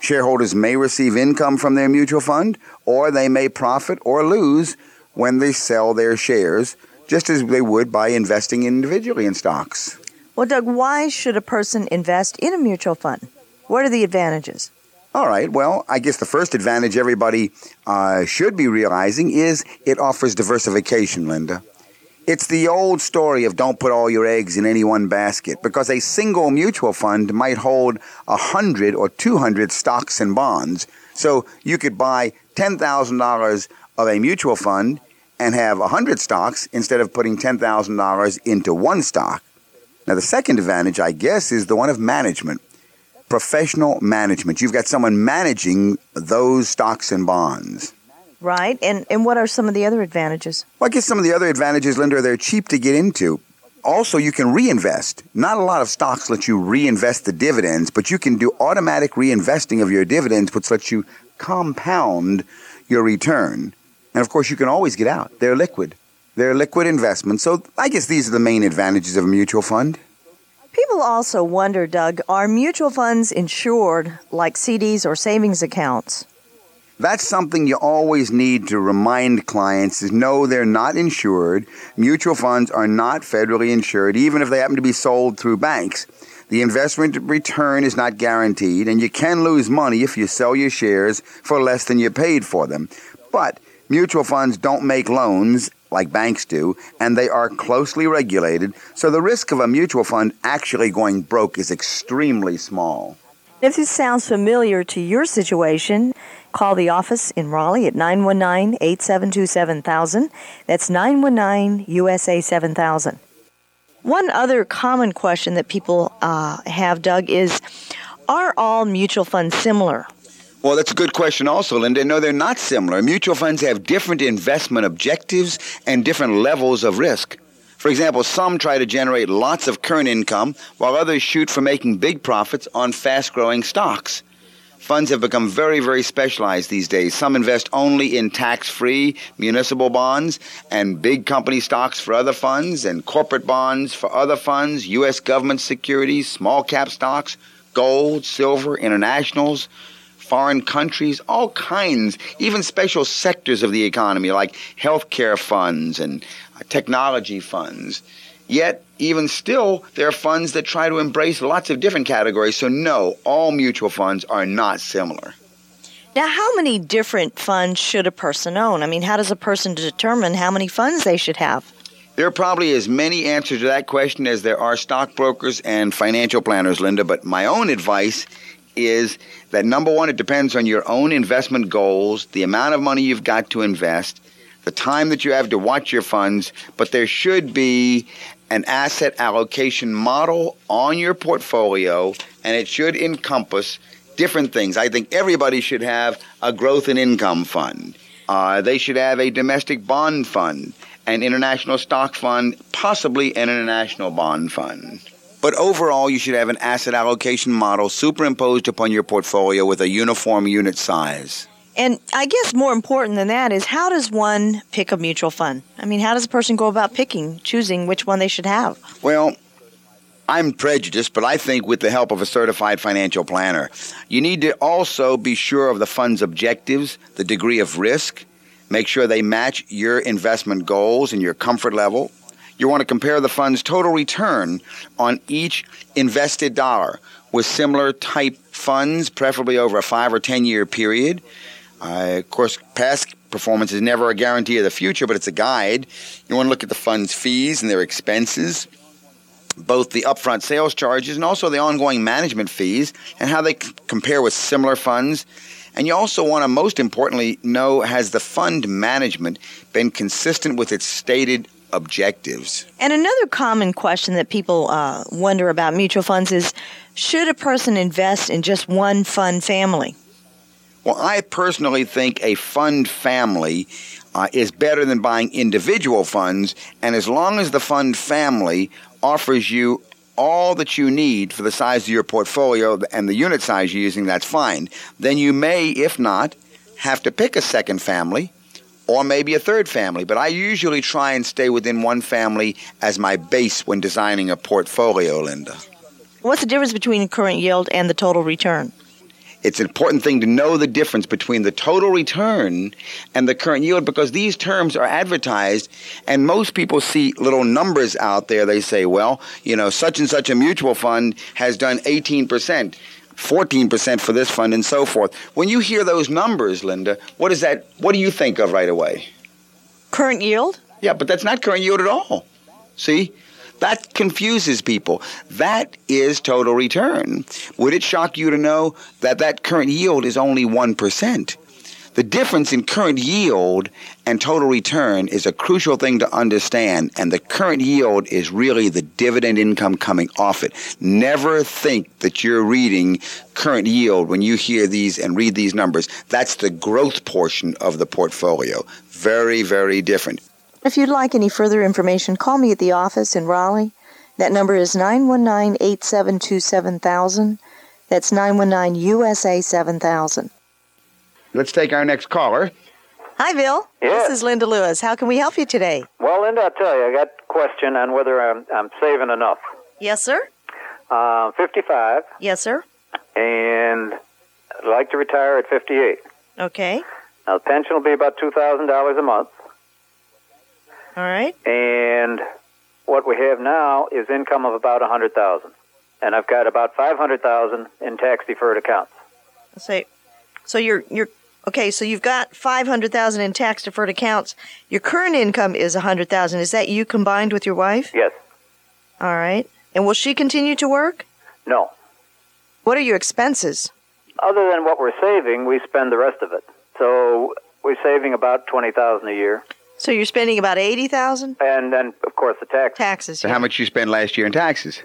Shareholders may receive income from their mutual fund, or they may profit or lose when they sell their shares, just as they would by investing individually in stocks. Well, Doug, why should a person invest in a mutual fund? What are the advantages? All right. Well, I guess the first advantage everybody uh, should be realizing is it offers diversification, Linda. It's the old story of don't put all your eggs in any one basket because a single mutual fund might hold a hundred or two hundred stocks and bonds. So you could buy ten thousand dollars of a mutual fund and have a hundred stocks instead of putting ten thousand dollars into one stock. Now the second advantage, I guess, is the one of management professional management. You've got someone managing those stocks and bonds. Right. And, and what are some of the other advantages? Well, I guess some of the other advantages, Linda, are they're cheap to get into. Also, you can reinvest. Not a lot of stocks let you reinvest the dividends, but you can do automatic reinvesting of your dividends, which lets you compound your return. And of course, you can always get out. They're liquid. They're liquid investments. So I guess these are the main advantages of a mutual fund. People also wonder, Doug, are mutual funds insured like CDs or savings accounts? That's something you always need to remind clients is no, they're not insured. Mutual funds are not federally insured, even if they happen to be sold through banks. The investment return is not guaranteed, and you can lose money if you sell your shares for less than you paid for them. But mutual funds don't make loans like banks do, and they are closely regulated, so the risk of a mutual fund actually going broke is extremely small. If this sounds familiar to your situation, Call the office in Raleigh at 919 872 7000. That's 919 USA 7000. One other common question that people uh, have, Doug, is Are all mutual funds similar? Well, that's a good question, also, Linda. No, they're not similar. Mutual funds have different investment objectives and different levels of risk. For example, some try to generate lots of current income, while others shoot for making big profits on fast growing stocks. Funds have become very, very specialized these days. Some invest only in tax free municipal bonds and big company stocks for other funds and corporate bonds for other funds, U.S. government securities, small cap stocks, gold, silver, internationals, foreign countries, all kinds, even special sectors of the economy like healthcare funds and uh, technology funds. Yet, even still, there are funds that try to embrace lots of different categories. So, no, all mutual funds are not similar. Now, how many different funds should a person own? I mean, how does a person determine how many funds they should have? There are probably as many answers to that question as there are stockbrokers and financial planners, Linda, but my own advice is that number one, it depends on your own investment goals, the amount of money you've got to invest, the time that you have to watch your funds, but there should be an asset allocation model on your portfolio, and it should encompass different things. I think everybody should have a growth and income fund. Uh, they should have a domestic bond fund, an international stock fund, possibly an international bond fund. But overall, you should have an asset allocation model superimposed upon your portfolio with a uniform unit size. And I guess more important than that is how does one pick a mutual fund? I mean, how does a person go about picking, choosing which one they should have? Well, I'm prejudiced, but I think with the help of a certified financial planner, you need to also be sure of the fund's objectives, the degree of risk, make sure they match your investment goals and your comfort level. You want to compare the fund's total return on each invested dollar with similar type funds, preferably over a five or ten year period. Of course, past performance is never a guarantee of the future, but it's a guide. You want to look at the fund's fees and their expenses, both the upfront sales charges and also the ongoing management fees, and how they c- compare with similar funds. And you also want to, most importantly, know has the fund management been consistent with its stated objectives? And another common question that people uh, wonder about mutual funds is should a person invest in just one fund family? Well, I personally think a fund family uh, is better than buying individual funds, and as long as the fund family offers you all that you need for the size of your portfolio and the unit size you're using, that's fine. Then you may, if not, have to pick a second family or maybe a third family, but I usually try and stay within one family as my base when designing a portfolio, Linda. What's the difference between current yield and the total return? It's an important thing to know the difference between the total return and the current yield because these terms are advertised and most people see little numbers out there. They say, well, you know, such and such a mutual fund has done 18%. 14% for this fund and so forth. When you hear those numbers, Linda, what is that what do you think of right away? Current yield? Yeah, but that's not current yield at all. See? That confuses people. That is total return. Would it shock you to know that that current yield is only 1%? The difference in current yield and total return is a crucial thing to understand, and the current yield is really the dividend income coming off it. Never think that you're reading current yield when you hear these and read these numbers. That's the growth portion of the portfolio. Very, very different. If you'd like any further information, call me at the office in Raleigh. That number is 919 872 7000. That's 919 USA 7000. Let's take our next caller. Hi, Bill. Yes. This is Linda Lewis. How can we help you today? Well, Linda, I'll tell you, I got a question on whether I'm, I'm saving enough. Yes, sir. Uh, 55, Yes, sir. and I'd like to retire at 58. Okay. Now, the pension will be about $2,000 a month, All right. and what we have now is income of about a 100000 and I've got about 500000 in tax-deferred accounts. Say, so you're you're okay. So you've got five hundred thousand in tax deferred accounts. Your current income is a hundred thousand. Is that you combined with your wife? Yes. All right. And will she continue to work? No. What are your expenses? other than what we're saving, we spend the rest of it. So we're saving about twenty thousand a year, So you're spending about eighty thousand and then of course the tax. taxes. So yeah. how much you spent last year in taxes?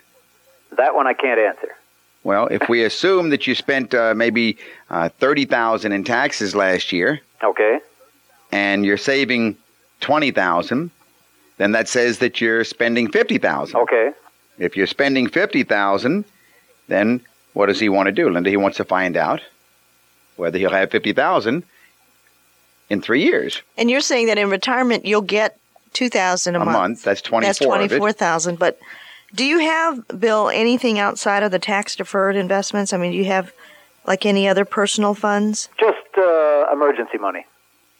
That one I can't answer. Well, if we *laughs* assume that you spent uh, maybe uh, thirty thousand in taxes last year, Okay. and you're saving twenty thousand, then that says that you're spending fifty thousand. Okay. If you're spending fifty thousand, then what does he want to do, Linda? He wants to find out whether he'll have fifty thousand in three years. And you're saying that in retirement you'll get two thousand a, A month. That's twenty-four. That's twenty four thousand. But do you have, Bill, anything outside of the tax deferred investments? I mean, do you have like any other personal funds? Just uh, emergency money.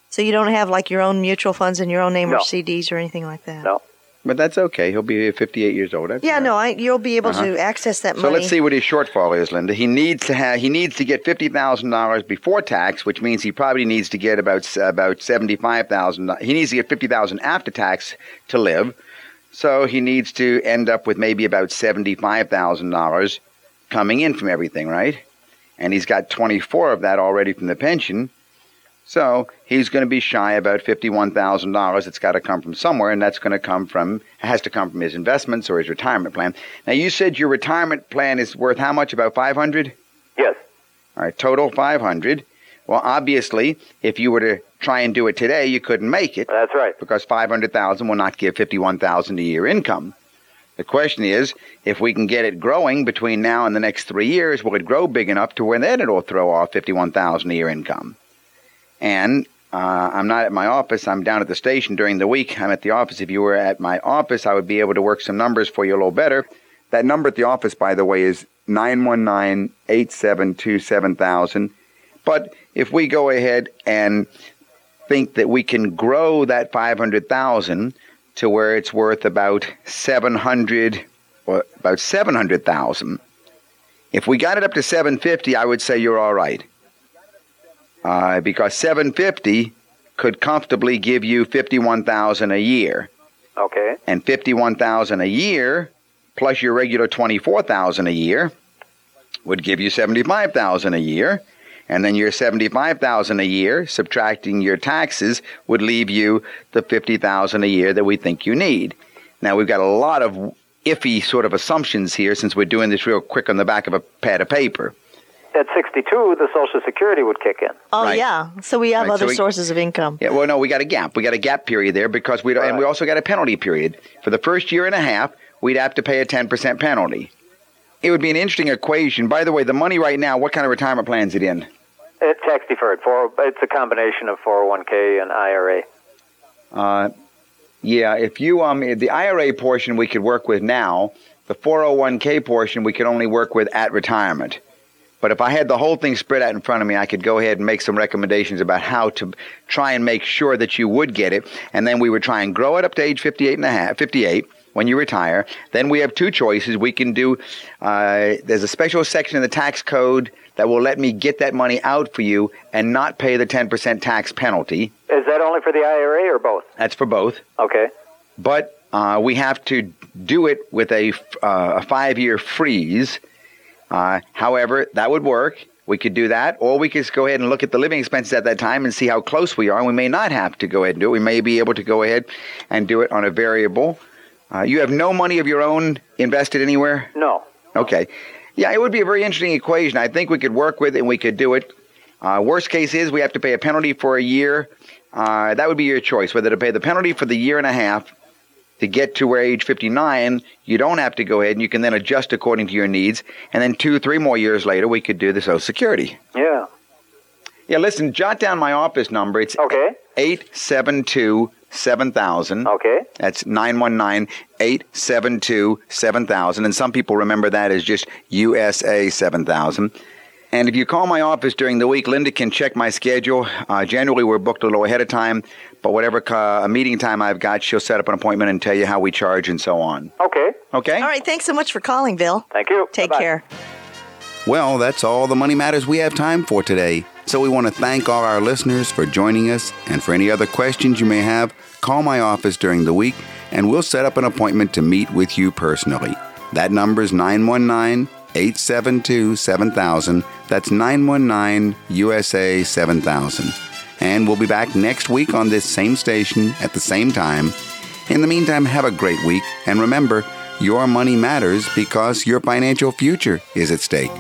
So you don't have like your own mutual funds in your own name or CDs or anything like that? No. But that's okay. He'll be 58 years old. That's Yeah, right. no, I, you'll be able Uh-huh. to access that So money. So let's see what his shortfall is, Linda. He needs to have he needs to get fifty thousand dollars before tax, which means he probably needs to get about about seventy five thousand. He needs to get fifty thousand after tax to live. So he needs to end up with maybe about seventy five thousand dollars coming in from everything, right? And he's got twenty four of that already from the pension. So he's going to be shy about fifty-one thousand dollars. It's got to come from somewhere, and that's going to come from has to come from his investments or his retirement plan. Now you said your retirement plan is worth how much? About five hundred. Yes. All right, total five hundred. Well, obviously, if you were to try and do it today, you couldn't make it That's right. because five hundred thousand will not give fifty-one thousand a year income. The question is, if we can get it growing between now and the next three years, will it grow big enough to where then it'll throw off fifty-one thousand a year income? And uh, I'm not at my office. I'm down at the station during the week. I'm at the office. If you were at my office, I would be able to work some numbers for you a little better. That number at the office, by the way, is 919 872 7000. But if we go ahead and think that we can grow that 500,000 to where it's worth about 700 or about 700,000. If we got it up to 750, I would say you're all right. Uh, because 750 could comfortably give you 51,000 a year. Okay. And 51,000 a year plus your regular 24,000 a year would give you 75,000 a year. And then your 75,000 a year subtracting your taxes would leave you the 50,000 a year that we think you need. Now we've got a lot of iffy sort of assumptions here since we're doing this real quick on the back of a pad of paper. At 62, the Social Security would kick in. oh, Right. yeah. So we have Right, so other we- sources of income. Yeah, well, no, we got a gap. We got a gap period there because we don't, and we also got a penalty period. For the first year and a half, we'd have to pay a 10% penalty. It would be an interesting equation. By the way, the money right now, what kind of retirement plan is it in? It's tax deferred. For it's a combination of 401k and IRA. Uh, yeah, if you um the IRA portion we could work with now, the 401k portion we could only work with at retirement. But if I had the whole thing spread out in front of me, I could go ahead and make some recommendations about how to try and make sure that you would get it, and then we would try and grow it up to age 58 and a half, 58 when you retire. Then we have two choices. We can do uh, there's a special section in the tax code that will let me get that money out for you and not pay the 10% tax penalty. Is that only for the IRA or both? That's for both Okay. but uh, we have to do it with a, uh, a five year freeze. Uh, however, that would work. We could do that, or we could just go ahead and look at the living expenses at that time and see how close we are. And we may not have to go ahead and do it. We may be able to go ahead and do it on a variable. Uh, you have no money of your own invested anywhere? No. Okay. Yeah, it would be a very interesting equation. I think we could work with it and we could do it. Uh, worst case is we have to pay a penalty for a year. Uh, that would be your choice, whether to pay the penalty for the year and a half to get to where age 59, you don't have to go ahead and you can then adjust according to your needs. And then two, three more years later, we could do the Social Security. Yeah. Yeah, listen, jot down my office number. It's Okay. 872 7000. Okay. That's 919 872 7000. And some people remember that as just USA 7000. And if you call my office during the week, Linda can check my schedule. Uh, generally, we're booked a little ahead of time, but whatever uh, meeting time I've got, she'll set up an appointment and tell you how we charge and so on. Okay. Okay? All right. Thanks so much for calling, Bill. Thank you. Take Bye-bye. care. Well, that's all the money matters we have time for today. So we want to thank all our listeners for joining us. And for any other questions you may have, call my office during the week and we'll set up an appointment to meet with you personally. That number is 919 872 7000. That's 919 USA 7000. And we'll be back next week on this same station at the same time. In the meantime, have a great week. And remember, your money matters because your financial future is at stake.